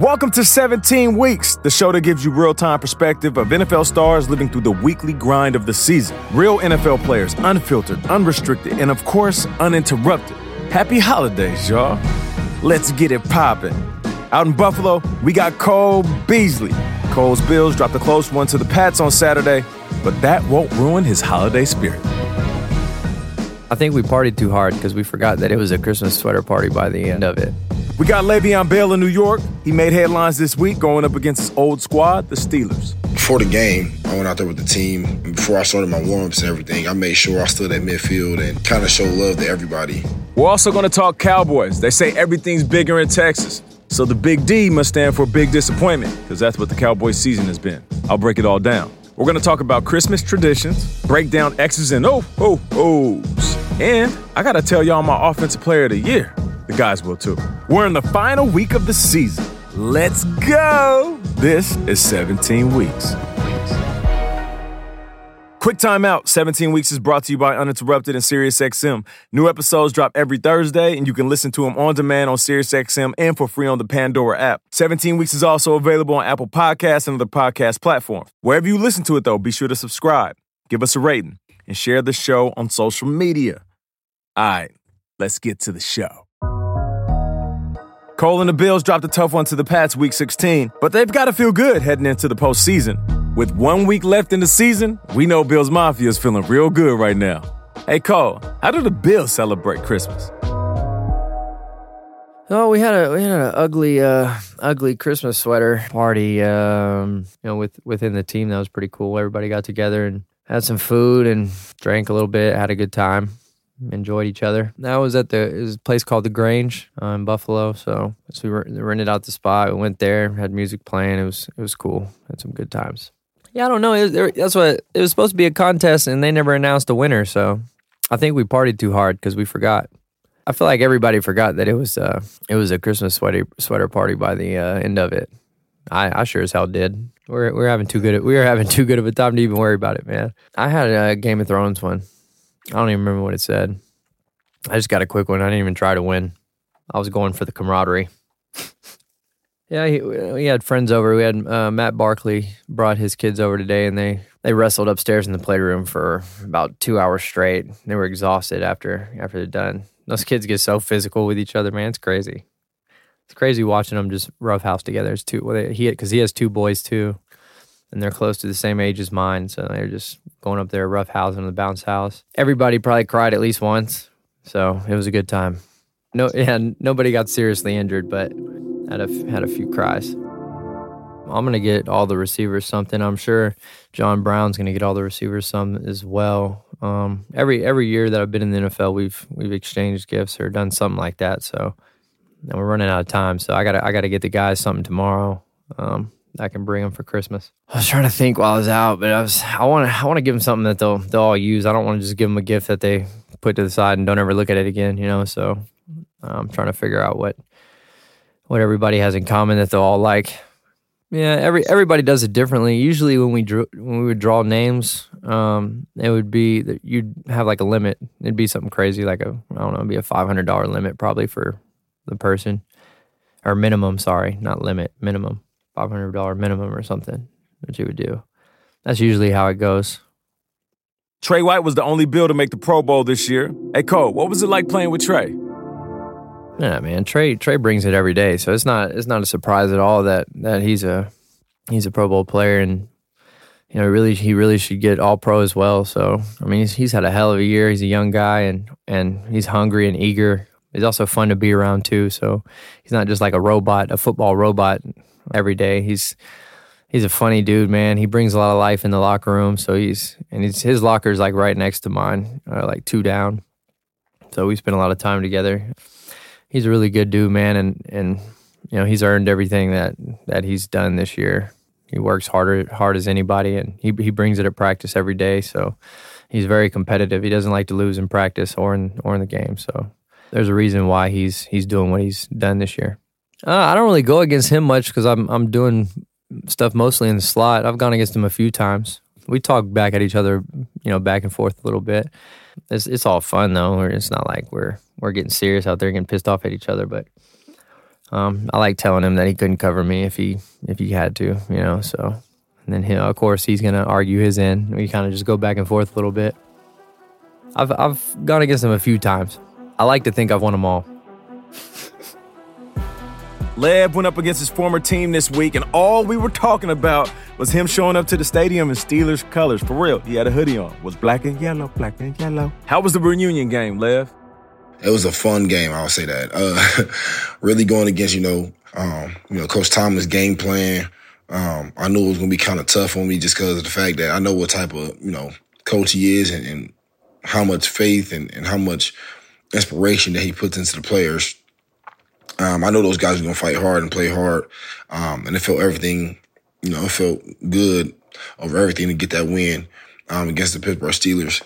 Welcome to 17 Weeks, the show that gives you real time perspective of NFL stars living through the weekly grind of the season. Real NFL players, unfiltered, unrestricted, and of course, uninterrupted. Happy holidays, y'all. Let's get it poppin'. Out in Buffalo, we got Cole Beasley. Cole's Bills dropped a close one to the Pats on Saturday, but that won't ruin his holiday spirit. I think we partied too hard because we forgot that it was a Christmas sweater party by the end of it. We got Le'Veon Bell in New York. He made headlines this week going up against his old squad, the Steelers. Before the game, I went out there with the team. And before I started my warm-ups and everything, I made sure I stood at midfield and kind of show love to everybody. We're also going to talk Cowboys. They say everything's bigger in Texas. So the big D must stand for big disappointment, because that's what the Cowboys season has been. I'll break it all down. We're going to talk about Christmas traditions, break down X's and oh, oh, O's. And I got to tell y'all my offensive player of the year. Guys will too. We're in the final week of the season. Let's go! This is 17 Weeks. Quick time out. 17 Weeks is brought to you by Uninterrupted and SiriusXM. New episodes drop every Thursday, and you can listen to them on demand on SiriusXM and for free on the Pandora app. 17 Weeks is also available on Apple Podcasts and other podcast platforms. Wherever you listen to it, though, be sure to subscribe, give us a rating, and share the show on social media. All right, let's get to the show. Cole and the Bills dropped a tough one to the Pats week 16, but they've got to feel good heading into the postseason. With one week left in the season, we know Bills Mafia is feeling real good right now. Hey Cole, how do the Bills celebrate Christmas? Oh, we had a we had an ugly uh, ugly Christmas sweater party. Um, you know, with within the team that was pretty cool. Everybody got together and had some food and drank a little bit. Had a good time enjoyed each other. That was at the was a place called the Grange uh, in Buffalo. So, so we rented out the spot. We went there, had music playing. It was it was cool. Had some good times. Yeah, I don't know. It, that's what it was supposed to be a contest, and they never announced a winner. So I think we partied too hard because we forgot. I feel like everybody forgot that it was uh, it was a Christmas sweater sweater party by the uh, end of it. I, I sure as hell did. We're we're having too good we were having too good of a time to even worry about it, man. I had a Game of Thrones one. I don't even remember what it said. I just got a quick one. I didn't even try to win. I was going for the camaraderie. yeah, he, we had friends over. We had uh, Matt Barkley brought his kids over today, and they they wrestled upstairs in the playroom for about two hours straight. They were exhausted after after they're done. Those kids get so physical with each other, man. It's crazy. It's crazy watching them just roughhouse together. It's two. Well, he because he has two boys too and they're close to the same age as mine. So they're just going up there, rough housing the bounce house. Everybody probably cried at least once. So it was a good time. No, yeah, nobody got seriously injured, but had a had a few cries. I'm gonna get all the receivers something. I'm sure John Brown's gonna get all the receivers some as well. Um, every every year that I've been in the NFL, we've we've exchanged gifts or done something like that. So and we're running out of time. So I gotta I gotta get the guys something tomorrow. Um, I can bring them for Christmas. I was trying to think while I was out, but I was I want to I want to give them something that they'll they'll all use. I don't want to just give them a gift that they put to the side and don't ever look at it again. You know, so I'm trying to figure out what what everybody has in common that they'll all like. Yeah, every everybody does it differently. Usually, when we drew when we would draw names, um, it would be that you'd have like a limit. It'd be something crazy, like a I don't know, it'd be a five hundred dollar limit probably for the person, or minimum. Sorry, not limit, minimum five hundred dollar minimum or something that you would do. That's usually how it goes. Trey White was the only Bill to make the Pro Bowl this year. Hey Cole, what was it like playing with Trey? Yeah, man, Trey Trey brings it every day, so it's not it's not a surprise at all that that he's a he's a Pro Bowl player, and you know really he really should get All Pro as well. So I mean, he's, he's had a hell of a year. He's a young guy, and and he's hungry and eager. He's also fun to be around too. So he's not just like a robot, a football robot every day. He's he's a funny dude, man. He brings a lot of life in the locker room. So he's and he's, his locker is like right next to mine, uh, like two down. So we spend a lot of time together. He's a really good dude, man, and and you know he's earned everything that that he's done this year. He works harder hard as anybody, and he he brings it at practice every day. So he's very competitive. He doesn't like to lose in practice or in or in the game. So there's a reason why he's he's doing what he's done this year. Uh, I don't really go against him much because I'm I'm doing stuff mostly in the slot. I've gone against him a few times. We talk back at each other, you know, back and forth a little bit. It's it's all fun though. It's not like we're we're getting serious out there getting pissed off at each other. But Um, I like telling him that he couldn't cover me if he if he had to, you know. So, and then he, of course he's gonna argue his end. We kind of just go back and forth a little bit. I've I've gone against him a few times. I like to think I've won them all. Lev went up against his former team this week, and all we were talking about was him showing up to the stadium in Steelers colors. For real, he had a hoodie on, was black and yellow, black and yellow. How was the reunion game, Lev? It was a fun game, I'll say that. Uh, really going against, you know, um, you know, Coach Thomas' game plan. Um, I knew it was going to be kind of tough on me just because of the fact that I know what type of, you know, coach he is and, and how much faith and, and how much inspiration that he puts into the players. Um, I know those guys are to fight hard and play hard. Um, and it felt everything, you know, it felt good over everything to get that win um, against the Pittsburgh Steelers.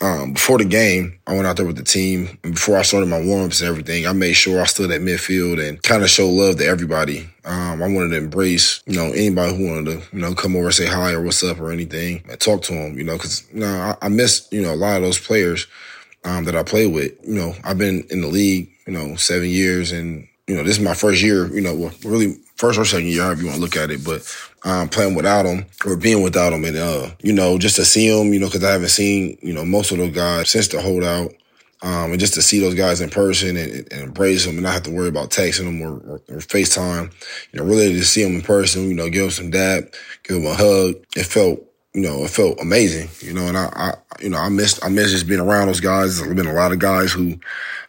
Um, before the game, I went out there with the team. And before I started my warm-ups and everything, I made sure I stood at midfield and kind of show love to everybody. Um, I wanted to embrace, you know, anybody who wanted to, you know, come over and say hi or what's up or anything and talk to them, you know, cause, you know, I, I miss, you know, a lot of those players, um, that I play with. You know, I've been in the league, you know, seven years and, you know, this is my first year, you know, well, really first or second year, however you want to look at it, but um, playing without him or being without him, and uh, you know, just to see him, you know, because I haven't seen you know most of those guys since the holdout. Um, and just to see those guys in person and, and, embrace them and not have to worry about texting them or, or, or, FaceTime, you know, really to see them in person, you know, give them some dap, give them a hug. It felt, you know, it felt amazing, you know, and I, I you know, I missed, I missed just being around those guys. There's been a lot of guys who,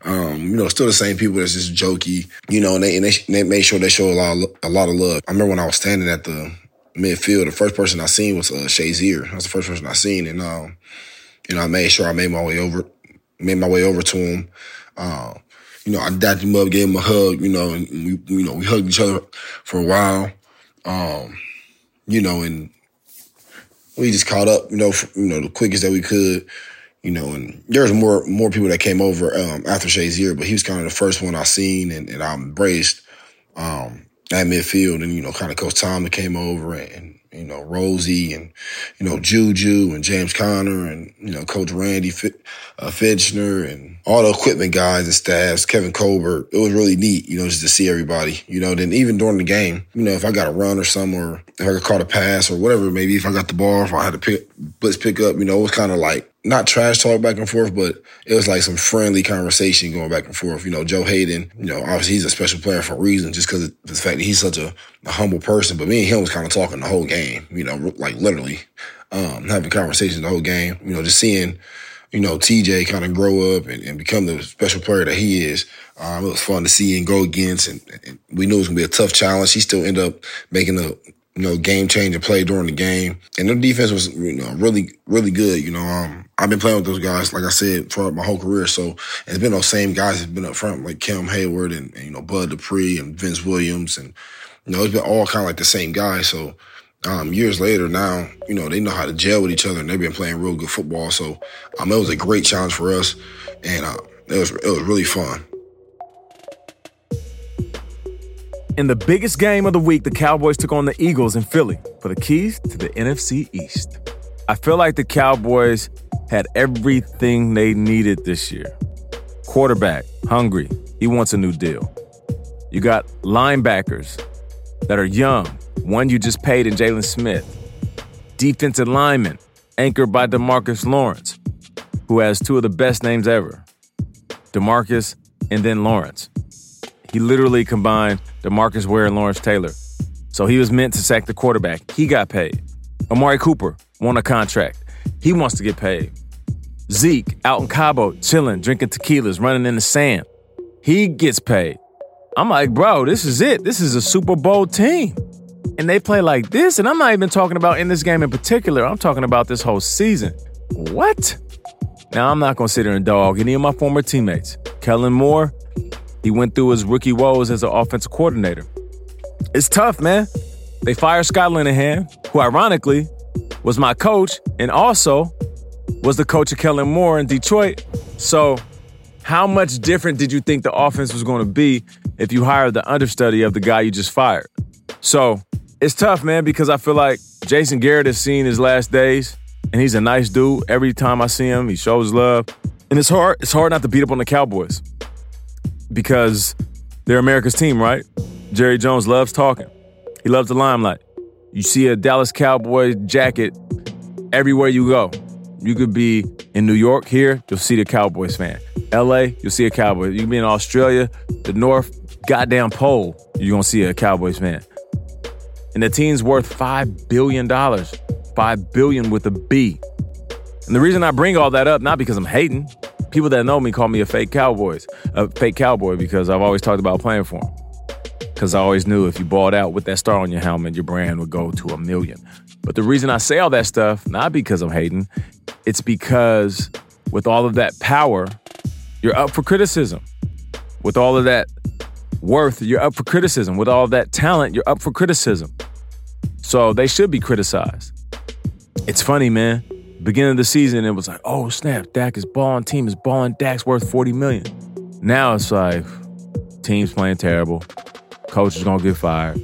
um, you know, still the same people that's just jokey, you know, and they, and they, they made sure they show a lot, of, a lot of love. I remember when I was standing at the midfield, the first person I seen was uh, Shazier. That was the first person I seen, and um, you know, I made sure I made my way over, made my way over to him. Uh, you know, I dapped him up, gave him a hug, you know, and we, you know, we hugged each other for a while. Um, you know, and we just caught up, you know, for, you know, the quickest that we could you know, and there's more more people that came over um, after year, but he was kind of the first one I seen and, and I embraced um, at midfield. And you know, kind of Coach Tom that came over and you know, Rosie and, you know, Juju and James Conner and, you know, Coach Randy uh, Fichtner and all the equipment guys and staffs, Kevin Colbert. It was really neat, you know, just to see everybody, you know, then even during the game, you know, if I got a run or something or if I caught a pass or whatever, maybe if I got the ball, if I had to pick, blitz pick up, you know, it was kind of like, not trash talk back and forth, but it was like some friendly conversation going back and forth. You know, Joe Haden, you know, obviously he's a special player for a reason, just because of the fact that he's such a, a, humble person. But me and him was kind of talking the whole game, you know, like literally um, having conversations the whole game. You know, just seeing, you know, TJ kind of grow up and, and, become the special player that he is. Um, it was fun to see and go against, and, and we knew it was gonna be a tough challenge. He still ended up making a you know, game changing play during the game. And their defense was, you know, really, really good. You know, um, I've been playing with those guys, like I said, for my whole career. So it's been those same guys that's been up front, like Cam Heyward and, and, you know, Bud Dupree and Vince Williams. And, you know, it's been all kind of like the same guys. So, um, years later now, you know, they know how to gel with each other and they've been playing real good football. So, um, it was a great challenge for us. And, uh, it was, it was really fun. In the biggest game of the week, the Cowboys took on the Eagles in Philly for the keys to the NFC East. I feel like the Cowboys had everything they needed this year. Quarterback, hungry, he wants a new deal. You got linebackers that are young, one you just paid in Jaylon Smith. Defensive lineman, anchored by Demarcus Lawrence, who has two of the best names ever Demarcus and then Lawrence. He literally combined Demarcus Ware and Lawrence Taylor. So he was meant to sack the quarterback. He got paid. Amari Cooper won a contract. He wants to get paid. Zeke out in Cabo, chilling, drinking tequilas, running in the sand. He gets paid. I'm like, bro, this is it. This is a Super Bowl team. And they play like this. And I'm not even talking about in this game in particular. I'm talking about this whole season. What? Now, I'm not going to sit here and dog any of my former teammates. Kellen Moore, he went through his rookie woes as an offensive coordinator. It's tough, man. They fired Scott Linehan, who ironically was my coach and also was the coach of Kellen Moore in Detroit. So, how much different did you think the offense was going to be if you hired the understudy of the guy you just fired? So, it's tough, man, because I feel like Jason Garrett has seen his last days and he's a nice dude. Every time I see him, he shows love. And it's hard, it's hard not to beat up on the Cowboys because They're America's team, right? Jerry Jones loves talking. He loves the limelight. You see a Dallas Cowboy jacket everywhere you go. You could be in New York here, you'll see the Cowboys fan. LA, you'll see a Cowboy. You can be in Australia, the North goddamn pole, you're gonna see a Cowboys fan. And the team's worth $5 billion. 5 billion with a B. And the reason I bring all that up, not because I'm hating, people that know me call me a fake Cowboys, a fake cowboy because I've always talked about playing for them. Because I always knew if you balled out with that star on your helmet, your brand would go to a million. But the reason I say all that stuff, not because I'm hating, it's because with all of that power, you're up for criticism. With all of that worth, you're up for criticism. With all of that talent, you're up for criticism. So they should be criticized. It's funny, man. Beginning of the season, it was like, oh snap, Dak is balling, team is balling, Dak's worth 40 million. Now it's like, team's playing terrible, coach is gonna get fired.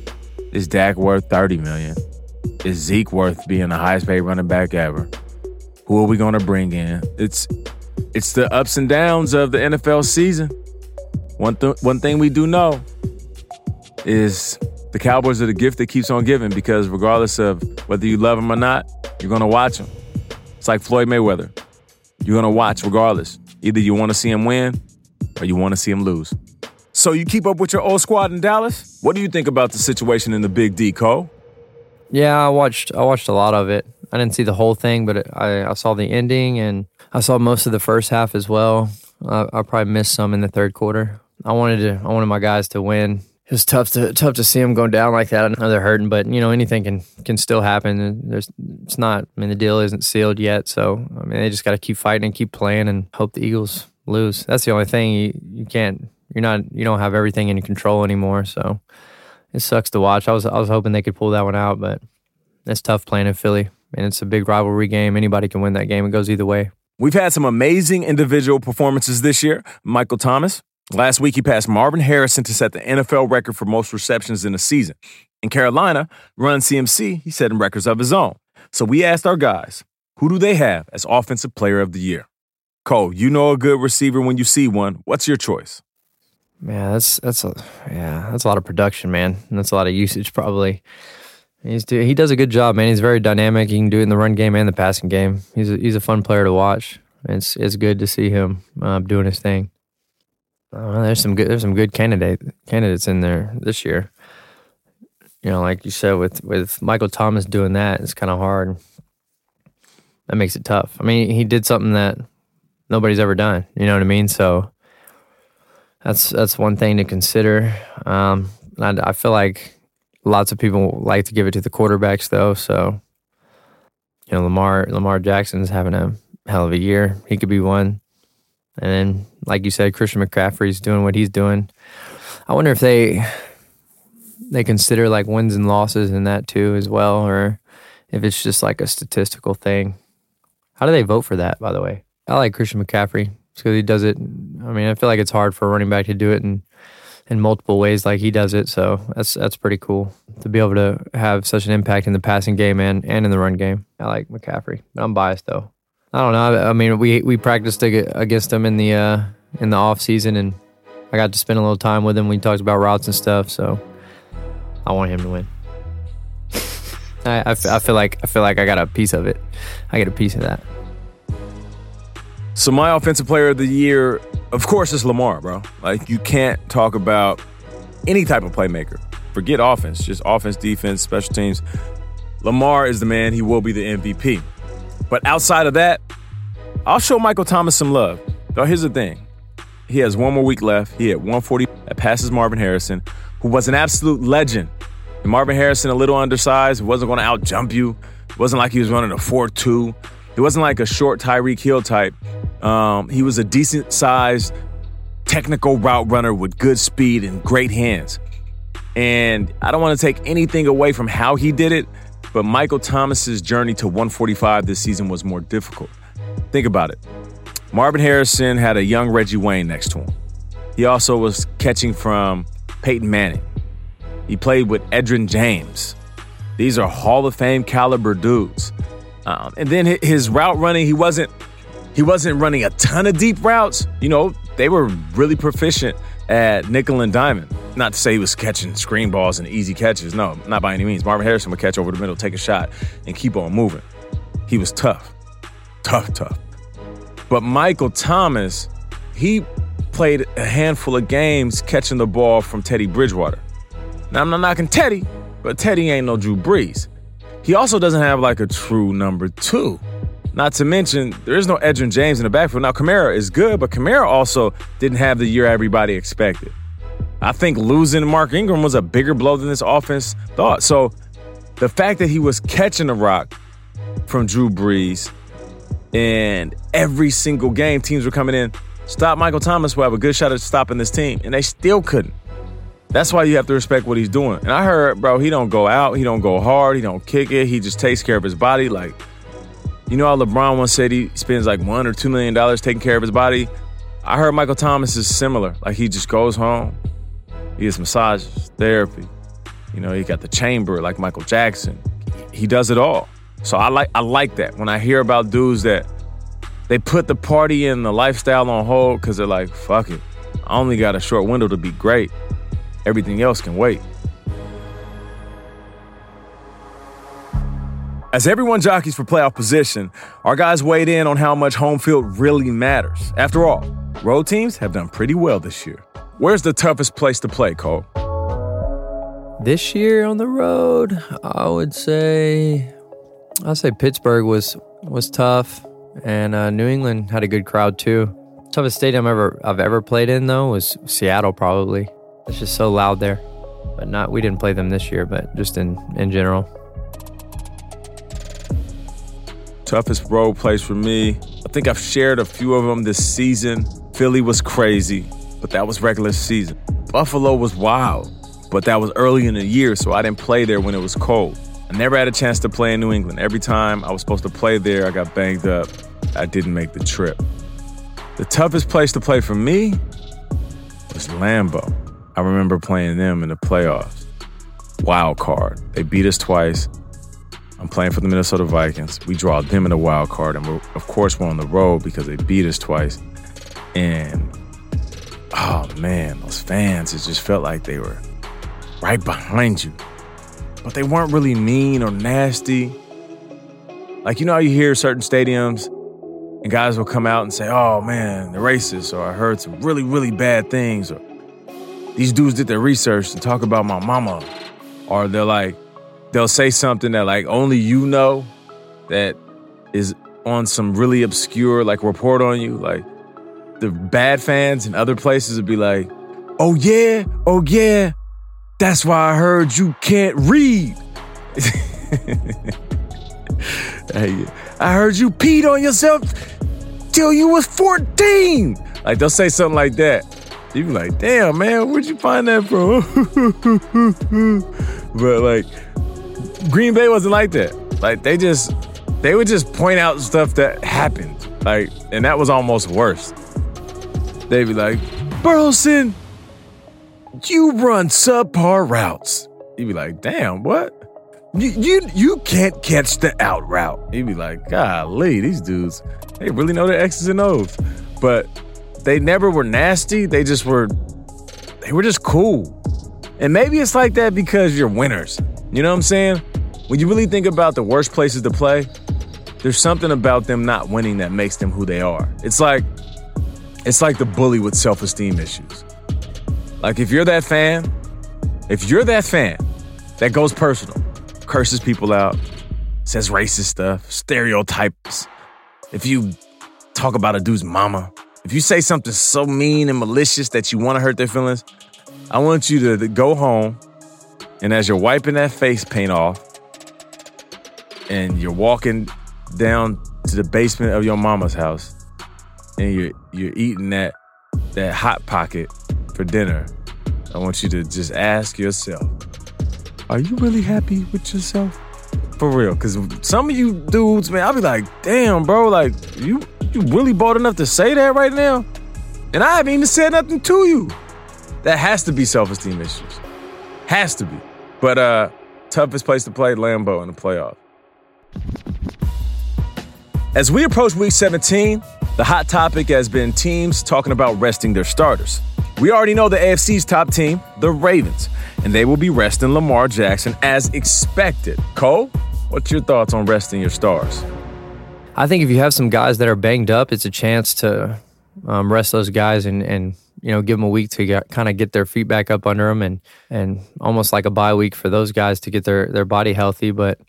Is Dak worth 30 million? Is Zeke worth being the highest paid running back ever? Who are we gonna bring in? It's it's the ups and downs of the NFL season. One th- one thing we do know is the Cowboys are the gift that keeps on giving because regardless of whether you love them or not, you're gonna watch them. It's like Floyd Mayweather. You're gonna watch regardless. Either you want to see him win or you want to see him lose. So you keep up with your old squad in Dallas? What do you think about the situation in the Big D, Cole? Yeah, I watched. I watched a lot of it. I didn't see the whole thing, but I, I saw the ending and I saw most of the first half as well. I, I probably missed some in the third quarter. I wanted to. I wanted my guys to win. It was tough to tough to see them going down like that. I know they're hurting, but you know anything can can still happen. There's it's not. I mean the deal isn't sealed yet, so I mean they just got to keep fighting and keep playing and hope the Eagles lose. That's the only thing you you can't. You're not. You don't have everything in control anymore. So it sucks to watch. I was I was hoping they could pull that one out, but it's tough playing in Philly, and it's a big rivalry game. Anybody can win that game. It goes either way. We've had some amazing individual performances this year. Michael Thomas, Last week, he passed Marvin Harrison to set the NFL record for most receptions in a season. In Carolina, Run CMC, he's setting records of his own. So we asked our guys, who do they have as Offensive Player of the Year? Cole, you know a good receiver when you see one. What's your choice? Yeah, that's that's a yeah, that's a lot of production, man. And that's a lot of usage, probably. He's do, he does a good job, man. He's very dynamic. He can do it in the run game and the passing game. He's a, he's a fun player to watch. It's it's good to see him uh, doing his thing. Uh, there's some good. There's some good candidate candidates in there this year. You know, like you said, with with Michael Thomas doing that, it's kind of hard. That makes it tough. I mean, he did something that nobody's ever done. You know what I mean? So that's that's one thing to consider. Um, I, I feel like lots of people like to give it to the quarterbacks, though. So you know, Lamar Lamar Jackson's having a hell of a year. He could be one. And then, like you said, Christian McCaffrey's doing what he's doing. I wonder if they they consider like wins and losses in that too as well, or if it's just like a statistical thing. How do they vote for that? By the way, I like Christian McCaffrey because he does it. I mean, I feel like it's hard for a running back to do it in in multiple ways like he does it. So that's that's pretty cool to be I. I don't know. I mean, we we practiced against them in the uh, in the off season, and I got to spend a little time with him. We talked about routes and stuff, so I want him to win. I, I, I feel like I feel like I got a piece of it. I get a piece of that. So my offensive player of the year, of course, is Lamar, bro. Like you can't talk about any type of playmaker. Forget offense, just offense, defense, special teams. Lamar is the man. He will be the MVP. But outside of that, I'll show Michael Thomas some love. Though here's the thing. He has one more week left. He had 140 that passes Marvin Harrison, who was an absolute legend. And Marvin Harrison, a little undersized, wasn't going to out jump you. It wasn't like he was running a 4 2. He wasn't like a short Tyreek Hill type. Um, he was a decent sized, technical route runner with good speed and great hands. And I don't want to take anything away from how he did it, but Michael Thomas's journey to 145 this season was more difficult. Think about it. Marvin Harrison had a young Reggie Wayne next to him. He also was catching from Peyton Manning. He played with Edgerrin James. These are Hall of Fame caliber dudes. Um, and then his route running, he wasn't he wasn't running a ton of deep routes. You know, they were really proficient at nickel and diamond. Not to say he was catching screen balls and easy catches. No, not by any means. Marvin Harrison would catch over the middle, take a shot, and keep on moving. He was tough. Tough, tough. But Michael Thomas, he played a handful of games catching the ball from Teddy Bridgewater. Now, I'm not knocking Teddy, but Teddy ain't no Drew Brees. He also doesn't have like a true number two. Not to mention, there is no Edgerrin James in the backfield. Now, Kamara is good, but Kamara also didn't have the year everybody expected. I think losing Mark Ingram was a bigger blow than this offense thought. So the fact that he was catching the rock from Drew Brees and every single game teams were coming in, stop Michael Thomas who have a good shot at stopping this team, and they still couldn't. That's why you have to respect what he's doing. And I heard, bro, he don't go out, he don't go hard, he don't kick it, he just takes care of his body like you know how LeBron once said he spends like one or two million dollars taking care of his body? I heard Michael Thomas is similar. Like he just goes home, he gets massages, therapy. You know, he got the chamber like Michael Jackson. He does it all. So I like I like that. When I hear about dudes that they put the party and the lifestyle on hold because they're like, fuck it. I only got a short window to be great. Everything else can wait. As everyone jockeys for playoff position, our guys weighed in on how much home field really matters. After all, road teams have done pretty well this year. Where's the toughest place to play, Cole? This year on the road, I would say, I'd say Pittsburgh was was tough, and uh, New England had a good crowd too. Toughest stadium ever I've ever played in though was Seattle. Probably it's just so loud there, but not we didn't play them this year, but just in in general. Toughest road place for me. I think I've shared a few of them this season. Philly was crazy, but that was regular season. Buffalo was wild, but that was early in the year, so I didn't play there when it was cold. I never had a chance to play in New England. Every time I was supposed to play there, I got banged up. I didn't make the trip. The toughest place to play for me was Lambeau. I remember playing them in the playoffs. Wild card. They beat us twice. I'm playing for the Minnesota Vikings. We draw them in a wild card, and of course we're on the road because they beat us twice. And oh man, those fans, it just felt like they were right behind you, but they weren't really mean or nasty. Like you know how you hear certain stadiums, and guys will come out and say, "Oh man, they're racist," or "I heard some really really bad things," or "These dudes did their research and talk about my mama," or they're like they'll say something that like only you know that is on some really obscure like report on you like the bad fans in other places would be like oh yeah oh yeah that's why i heard you can't read hey, i heard you peed on yourself till you was 14 like they'll say something like that You'd be like damn man where'd you find that from but like Green Bay wasn't like that. Like they just they would just point out stuff that happened. Like, and that was almost worse. They'd be like, Burleson, you run subpar routes. You'd be like, damn, what? You, you you can't catch the out route. He'd be like, golly, these dudes, they really know their X's and O's. But they never were nasty. They just were they were just cool. And maybe it's like that because you're winners. You know what I'm saying? When you really think about the worst places to play, there's something about them not winning that makes them who they are. It's like it's like the bully with self-esteem issues. Like if you're that fan, if you're that fan that goes personal, curses people out, says racist stuff, stereotypes, if you talk about a dude's mama, if you say something so mean and malicious that you want to hurt their feelings, I want you to, to go home and as you're wiping that face paint off, and you're walking down to the basement of your mama's house and you're you're eating that that hot pocket for dinner, I want you to just ask yourself, are you really happy with yourself? For real, cause some of you dudes, man, I'll be like, damn, bro, like you you really bought enough to say that right now? And I haven't even said nothing to you. That has to be self-esteem issues. Has to be. But uh toughest place to play Lambeau in the playoff. As we approach week 17, the hot topic has been teams talking about resting their starters. We already know the AFC's top team, the Ravens, and they will be resting Lamar Jackson as expected. Cole, what's your thoughts on resting your stars? I think if you have some guys that are banged up, it's a chance to um, rest those guys and, and you know give them a week to kind of get their feet back up under them and and almost like a bye week for those guys to get their their body healthy. But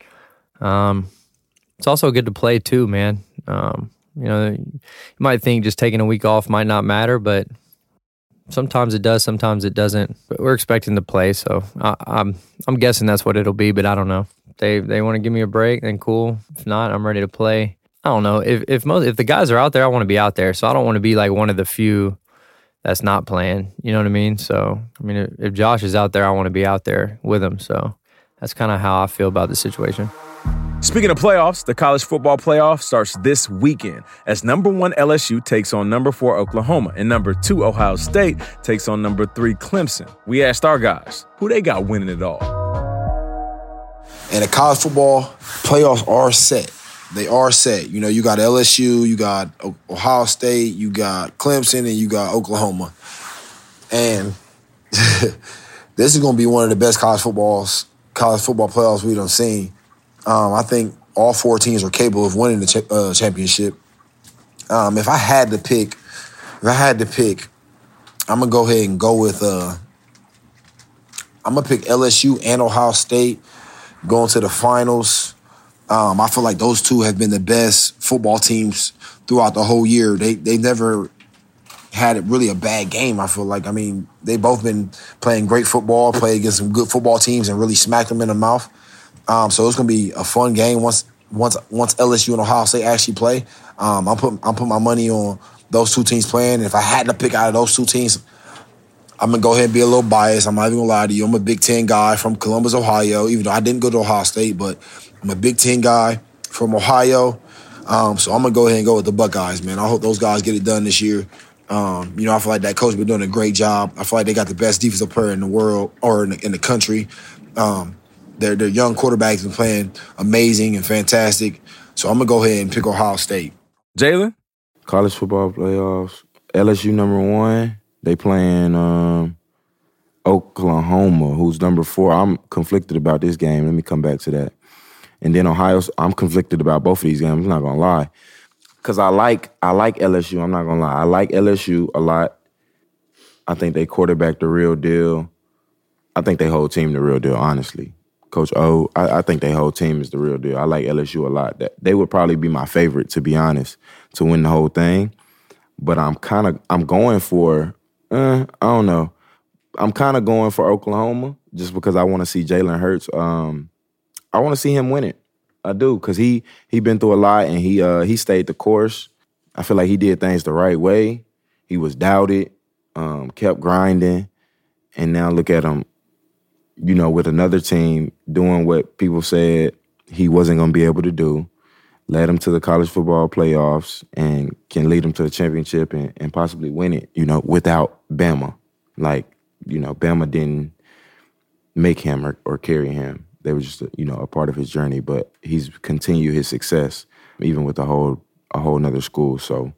um, it's also good to play too, man. Um, you know, you might think just taking a week off might not matter, but sometimes it does, sometimes it doesn't. But we're expecting to play, so I, am I'm, I'm guessing that's what it'll be, but I don't know. they they want to give me a break, then cool. If not, I'm ready to play. I don't know if if most if the guys are out there, I want to be out there. So I don't want to be like one of the few that's not playing. You know what I mean? So I mean, if, if Josh is out there, I want to be out there with him. So that's kind of how I feel about the situation. Speaking of playoffs, the college football playoff starts this weekend as number one LSU takes on number four Oklahoma and number two Ohio State takes on number three Clemson. We asked our guys who they got winning it all. And the college football playoffs are set they are set. You know, you got LSU, you got Ohio State, you got Clemson, and you got Oklahoma. And this is going to be one of the best college footballs, college football playoffs we've done seen. Um, I think all four teams are capable of winning the cha- uh, championship. Um, if I had to pick, if I had to pick, I'm gonna go ahead and go with. Uh, I'm gonna pick LSU and Ohio State going to the finals. Um, I feel like those two have been the best football teams throughout the whole year. They they never had really a bad game. I feel like I mean they both been playing great football, play against some good football teams, and really smacked them in the mouth. Um, so it's gonna be a fun game once once once LSU and Ohio State actually play. Um, I'm putting I'm putting my money on those two teams playing. And if I had to pick out of those two teams, I'm gonna go ahead and be a little biased. I'm not even gonna lie to you. I'm a Big Ten guy from Columbus, Ohio. Even though I didn't go to Ohio State, but I'm a Big Ten guy from Ohio. Um, so I'm gonna go ahead and go with the Buckeyes, man. I hope those guys get it done this year. Um, you know, I feel like that coach been doing a great job. I feel like they got the best defensive player in the world or in the, in the country. Um, their their young quarterbacks been playing amazing and fantastic. So I'm gonna go ahead and pick Ohio State. Jalen, college football playoffs. LSU number one. They playing um, Oklahoma, who's number four. I'm conflicted about this game. Let me come back to that. And then Ohio, I'm conflicted about both of these games. I'm not gonna lie, because I like I like LSU. I'm not gonna lie. I like LSU a lot. I think they quarterback the real deal. I think they whole team the real deal. Honestly, Coach O, I, I think they whole team is the real deal. I like LSU a lot. That they would probably be my favorite to be honest to win the whole thing. But I'm kind of I'm going for uh, I don't know. I'm kind of going for Oklahoma just because I want to see Jalen Hurts. Um, I want to see him win it. I do because he he been through a lot and he uh, he stayed the course. I feel like he did things the right way. He was doubted, um, kept grinding, and now look at him. You know, with another team doing what people said he wasn't going to be able to do, led him to the college football playoffs and can lead him to a championship and, and possibly win it. You know, without Bama, like you know, Bama didn't make him or, or carry him they were just you know a part of his journey. But he's continued his success even with a whole a whole nother school. So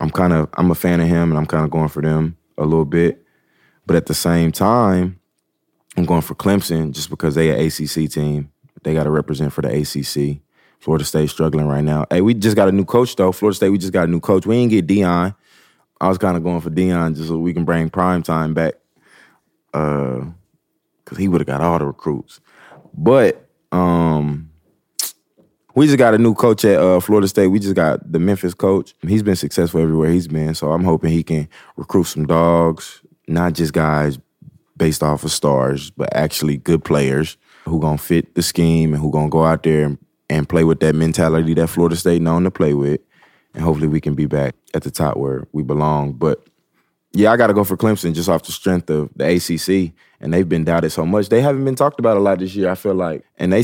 I'm kind of I'm a fan of him, and I'm kind of going for them a little bit. But at the same time, I'm going for Clemson just because they an ACC team. They got to represent for the ACC. Florida State struggling right now. Hey, we just got a new coach though. Florida State, we just got a new coach. We didn't get Deion. I was kind of going for Deion just so we can bring prime time back. Uh, cause he would have got all the recruits. But um, we just got a new coach at uh, Florida State. We just got the Memphis coach. He's been successful everywhere he's been. So I'm hoping he can recruit some dogs, not just guys based off of stars, but actually good players who gonna fit the scheme and who gonna go out there and, and play with that mentality that Florida State known to play with. And hopefully we can be back at the top where we belong. But yeah, I got to go for Clemson just off the strength of the ACC, and they've been doubted so much. They haven't been talked about a lot this year. I feel like, and they,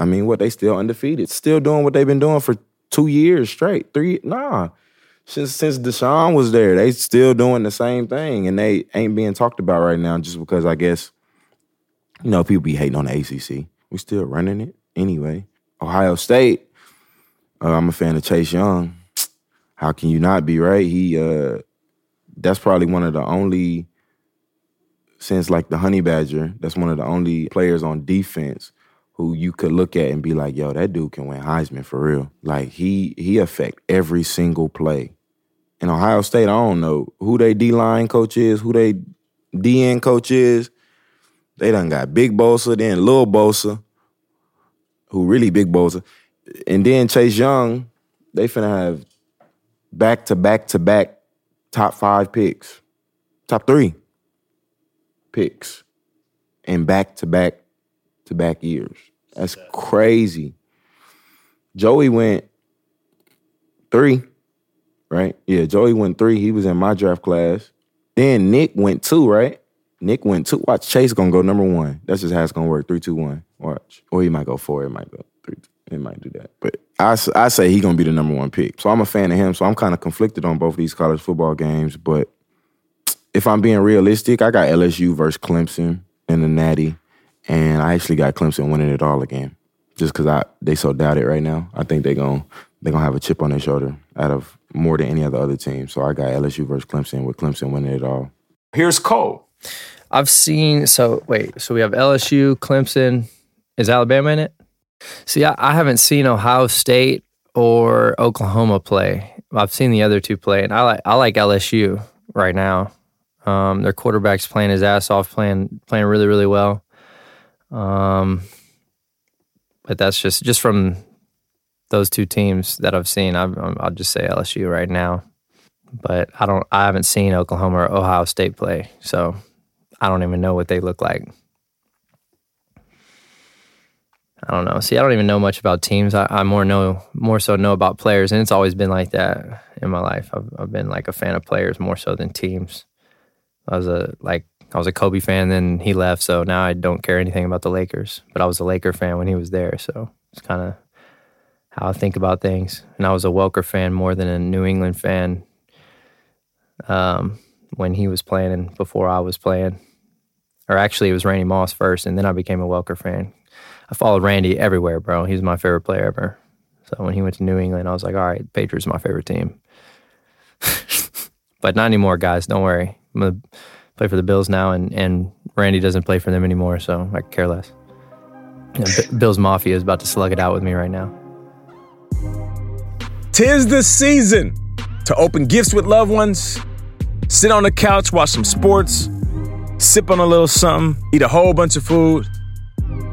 I mean, what they still undefeated, still doing what they've been doing for two years straight, three, nah, since since Deshaun was there, they still doing the same thing, and they ain't being talked about right now just because I guess, you know, people be hating on the ACC. We still running it anyway. Ohio State, uh, I'm a fan of Chase Young. How can you not be right? He uh that's probably one of the only since like the Honey Badger, that's one of the only players on defense who you could look at and be like, yo, that dude can win Heisman for real. Like he he affect every single play. In Ohio State, I don't know who they D line coach is, who they DN coach is. They done got Big Bosa, then Lil Bosa, who really Big Bosa, and then Chase Young. They finna have back to back to back top five picks, top three picks and back to back to back years. That's crazy. Joey went three, right? Yeah, Joey went three. He was in my draft class. Then Nick went two, right? Nick went two. Watch Chase gonna go number one. That's just how it's gonna work. Three, two, one. Watch. Or he might go four. It might go three. It might do that. But I, I say he gonna be the number one pick. So I'm a fan of him. So I'm kind of conflicted on both these college football games. But if I'm being realistic, I got LSU versus Clemson in the Natty, and I actually got Clemson winning it all again, just because I they so doubted right now. I think they gonna they gonna have a chip on their shoulder out of more than any other other team. So I got LSU versus Clemson with Clemson winning it all. Here's Cole. I've seen so wait, so we have LSU, Clemson. Is Alabama in it? See, I, I haven't seen Ohio State or Oklahoma play. I've seen the other two play, and I like I like LSU right now. Um, their quarterback's playing his ass off, playing playing really really well. Um, but that's just just from those two teams that I've seen. i will just say LSU right now. But I don't. I haven't seen Oklahoma or Ohio State play, so I don't even know what they look like. I don't know. See, I don't even know much about teams. I, I, more know more so know about players, and it's always been like that in my life. I've, I've been like a fan of players more so than teams. I was a like I was a Kobe fan, then he left, so now I don't care anything about the Lakers. But I was a Laker fan when he was there, so it's kind of how I think about things. And I was a Welker fan more than a New England fan um, when he was playing and before I was playing. Or actually, it was Randy Moss first, and then I became a Welker fan. I followed Randy everywhere, bro. He's my favorite player ever. So when he went to New England, I was like, all right, Patriots my favorite team. but not anymore, guys. Don't worry. I'm gonna play for the Bills now, and and Randy doesn't play for them anymore, so I care less. B- Bills Mafia is about to slug it out with me right now. Tis the season to open gifts with loved ones, sit on the couch, watch some sports, sip on a little something, eat a whole bunch of food,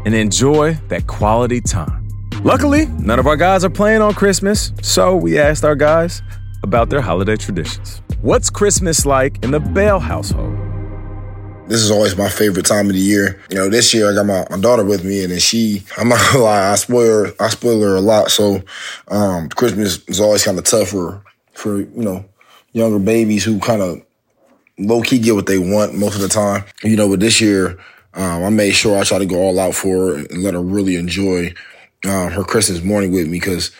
and enjoy that quality time. Luckily, none of our guys are playing on Christmas, so we asked our guys about their holiday traditions. What's Christmas like in the Bell household? This is always my favorite time of the year. You know, this year I got my, my daughter with me, and then she, I'm not gonna lie, I spoil her, I spoil her a lot. So, um, Christmas is always kind of tougher for, you know, younger babies who kind of low key get what they want most of the time. You know, but this year, um, I made sure I try to go all out for her and let her really enjoy uh, her Christmas morning with me because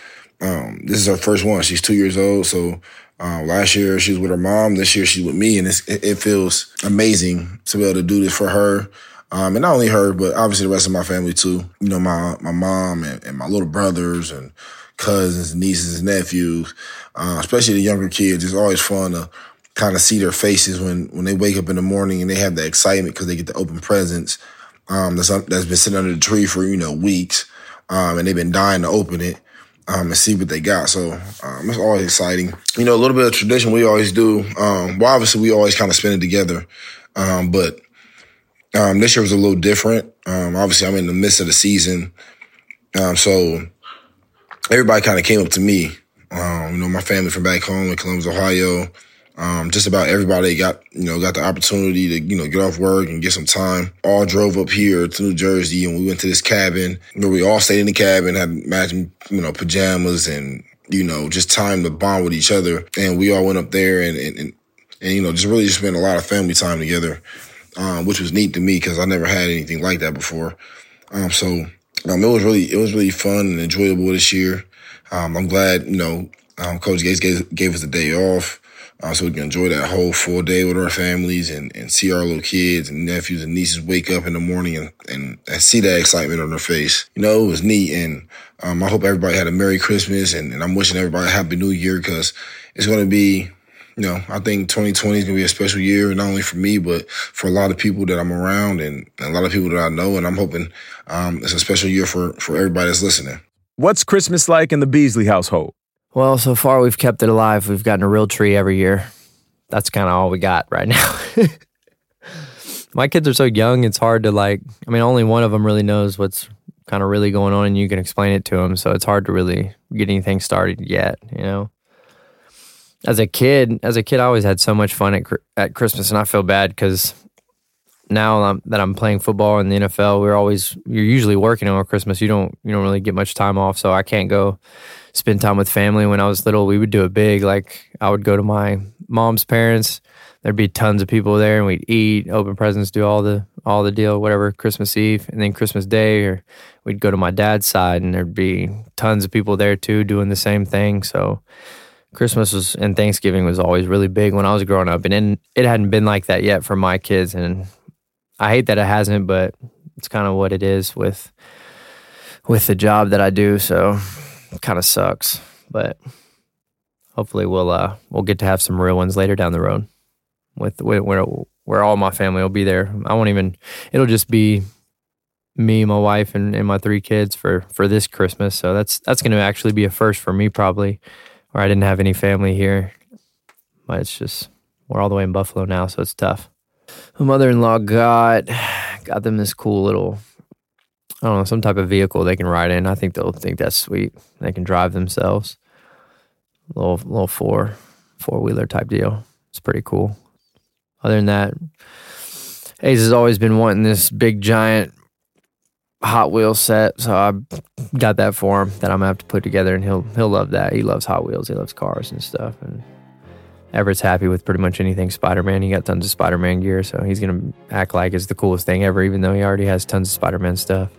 um, this is her first one. She's two years old, so um, last year she was with her mom. This year she's with me, and it, it, feels amazing to be able to do this for her. Um, and not only her, but obviously the rest of my family too. You know, my my mom and, and my little brothers and cousins, nieces, and nephews, uh, especially the younger kids. It's always fun to kind of see their faces when when they wake up in the morning and they have that excitement because they get to open presents. Um, that's that's been sitting under the tree for you know weeks, um, and they've been dying to open it um, and see what they got. So um, it's always exciting. You know, a little bit of tradition we always do. Um, well, obviously we always kind of spend it together, um, but um, this year was a little different. Um, obviously, I'm in the midst of the season, um, so everybody kind of came up to me. Um, you know, my family from back home in Columbus, Ohio. Um, just about everybody got, you know, got the opportunity to, you know, get off work and get some time. All drove up here to New Jersey and we went to this cabin where we all stayed in the cabin, had matching, you know, pajamas and, you know, just time to bond with each other. And we all went up there and, and, and, and you know, just really just spent a lot of family time together, um, which was neat to me because I never had anything like that before. Um, so, um, it was really, it was really fun and enjoyable this year. Um, I'm glad, you know, um, Coach Gase gave, gave us a day off uh, so we can enjoy that whole full day with our families and, and see our little kids and nephews and nieces wake up in the morning and, and, and see that excitement on their face. You know, it was neat. And um, I hope everybody had a Merry Christmas and, and I'm wishing everybody a Happy New Year because it's going to be you know, I think 2020 is gonna be a special year, not only for me, but for a lot of people that I'm around and, and a lot of people that I know. And I'm hoping um, it's a special year for for everybody that's listening. What's Christmas like in the Beasley household? Well, so far we've kept it alive. We've gotten a real tree every year. That's kind of all we got right now. My kids are so young; it's hard to like. I mean, only one of them really knows what's kind of really going on, and you can explain it to them. So it's hard to really get anything started yet. You know as a kid, as a kid, I always had so much fun at at Christmas, and I feel bad because now that I'm playing football in the NFL, we're always you're usually working on Christmas. You don't you don't really get much time off, so I can't go spend time with family. When I was little, we would do it big. Like I would go to my mom's parents. There'd be tons of people there, and we'd eat, open presents, do all the all the deal, whatever. Christmas Eve, and then Christmas Day, or we'd go to my dad's side, and there'd be tons of people there too, doing the same thing. So Christmas was and Thanksgiving was always really big when I was growing up, and it, it hadn't been like that yet for my kids. And I hate that it hasn't, but it's kind of what it is with with the job that I do. So kind of sucks, but hopefully we'll uh we'll get to have some real ones later down the road with where where all my family will be there. I won't even. It'll just be me, my wife, and, and my three kids for for this Christmas. So that's that's going to actually be a first for me probably where I didn't have any family here. But it's just we're all the way in Buffalo now, so it's tough. My mother-in-law got got them this cool little I don't know some type of vehicle they can ride in. I think they'll think that's sweet. They can drive themselves. Little little four four wheeler type deal. It's pretty cool. Other than that, Ace has always been wanting this big giant Hot Wheels set, so I got that for him that I'm gonna have to put together, and he'll he'll love that. He loves Hot Wheels, he loves cars and stuff, and Everett's happy with pretty much anything Spider Man. He got tons of Spider Man gear, so he's gonna act like it's the coolest thing ever, even though he already has tons of Spider Man stuff.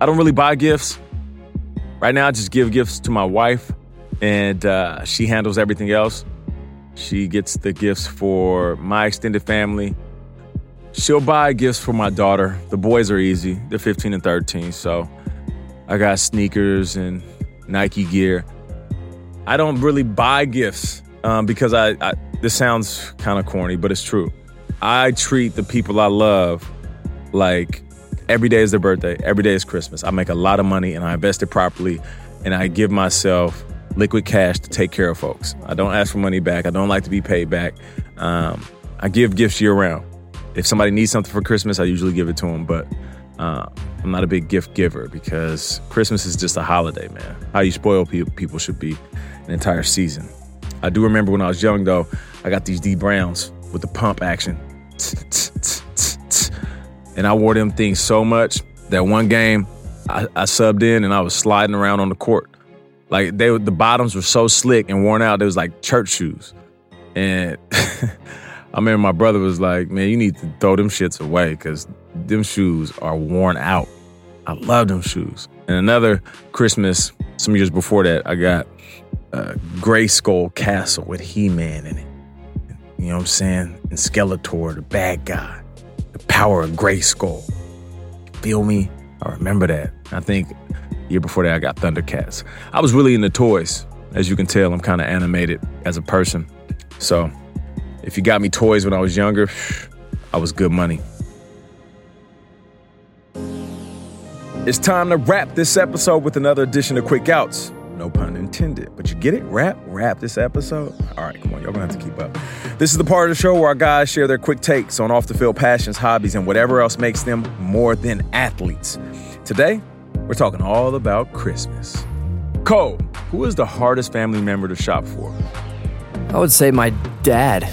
I don't really buy gifts. Right now, I just give gifts to my wife, and uh, she handles everything else. She gets the gifts for my extended family She'll buy gifts for my daughter. The boys are easy. They're 15 and 13, so I got sneakers and Nike gear. I don't really buy gifts um, because I, I this sounds kind of corny, but it's true. I treat the people I love like every day is their birthday, every day is Christmas. I make a lot of money and I invest it properly, and I give myself liquid cash to take care of folks. I don't ask for money back. I don't like to be paid back. Um, I give gifts year round if somebody needs something for Christmas, I usually give it to them. But uh, I'm not a big gift giver because Christmas is just a holiday, man. How you spoil people should be an entire season. I do remember when I was young, though, I got these Dee Browns with the pump action. And I wore them things so much that one game I, I subbed in and I was sliding around on the court. Like they the bottoms were so slick and worn out, it was like church shoes. And I remember my brother was like, "Man, you need to throw them shits away because them shoes are worn out." I love them shoes. And another Christmas, some years before that, I got a Grayskull castle with He-Man in it. You know what I'm saying? And Skeletor, the bad guy, power of Grayskull. Feel me? I remember that. I think year before that, I got Thundercats. I was really into toys. As you can tell, I'm kind of animated as a person. So if you got me toys when I was younger, I was good money. It's time to wrap this episode with another edition of Quick Outs. No pun intended. But you get it? Wrap? Wrap this episode? All right, come on. Y'all gonna have to keep up. This is the part of the show where our guys share their quick takes on off the field passions, hobbies, and whatever else makes them more than athletes. Today, we're talking all about Christmas. Cole, who is the hardest family member to shop for? I would say my dad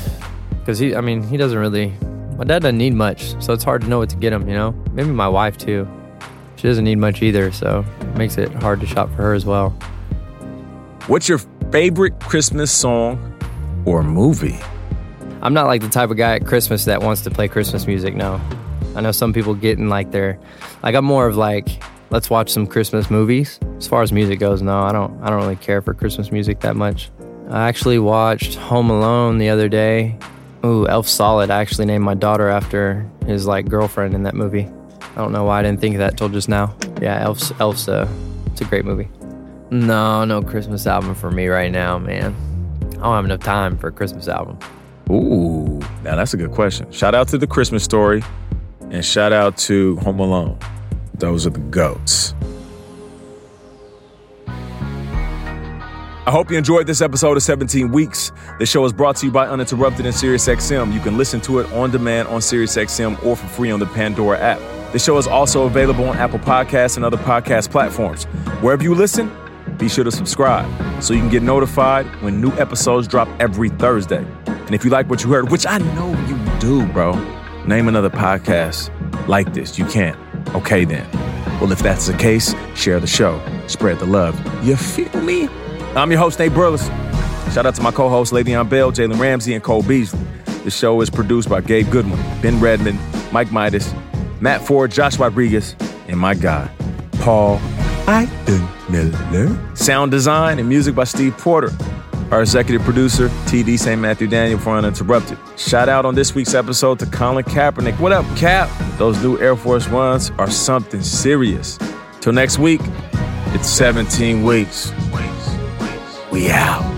because he, I mean, he doesn't really. My dad doesn't need much, so it's hard to know what to get him. You know, maybe my wife too. She doesn't need much either, so it makes it hard to shop for her as well. What's your favorite Christmas song or movie? I'm not like the type of guy at Christmas that wants to play Christmas music. No, I know some people get in like their, like I'm more of like, let's watch some Christmas movies. As far as music goes, no, I don't. I don't really care for Christmas music that much. I actually watched Home Alone the other day Ooh, Elf Solid. I actually named my daughter after his like girlfriend in that movie. I don't know why I didn't think of that till just now. Yeah, Elf's Elf's a it's a great movie. No, no Christmas album for me right now, man. I don't have enough time for a Christmas album. Ooh, now that's a good question. Shout out to the Christmas story and shout out to Home Alone. Those are the goats. I hope you enjoyed this episode of 17 Weeks. The show is brought to you by Uninterrupted and SiriusXM. You can listen to it on demand on SiriusXM or for free on the Pandora app. The show is also available on Apple Podcasts and other podcast platforms. Wherever you listen, be sure to subscribe so you can get notified when new episodes drop every Thursday. And if you like what you heard, which I know you do, bro, name another podcast like this. You can't. Okay, then. Well, if that's the case, share the show, spread the love. You feel me? I'm your host, Nate Burleson. Shout out to my co hosts, Le'Veon Bell, Jalen Ramsey, and Cole Beasley. The show is produced by Gabe Goodwin, Ben Redmond, Mike Midas, Matt Ford, Josh Rodriguez, and my guy, Paul Iden Miller. Sound design and music by Steve Porter. Our executive producer, TD St. Matthew Daniel for Uninterrupted. Shout out on this week's episode to Colin Kaepernick. What up, Cap? Those new Air Force Ones are something serious. Till next week, it's 17 weeks. We out.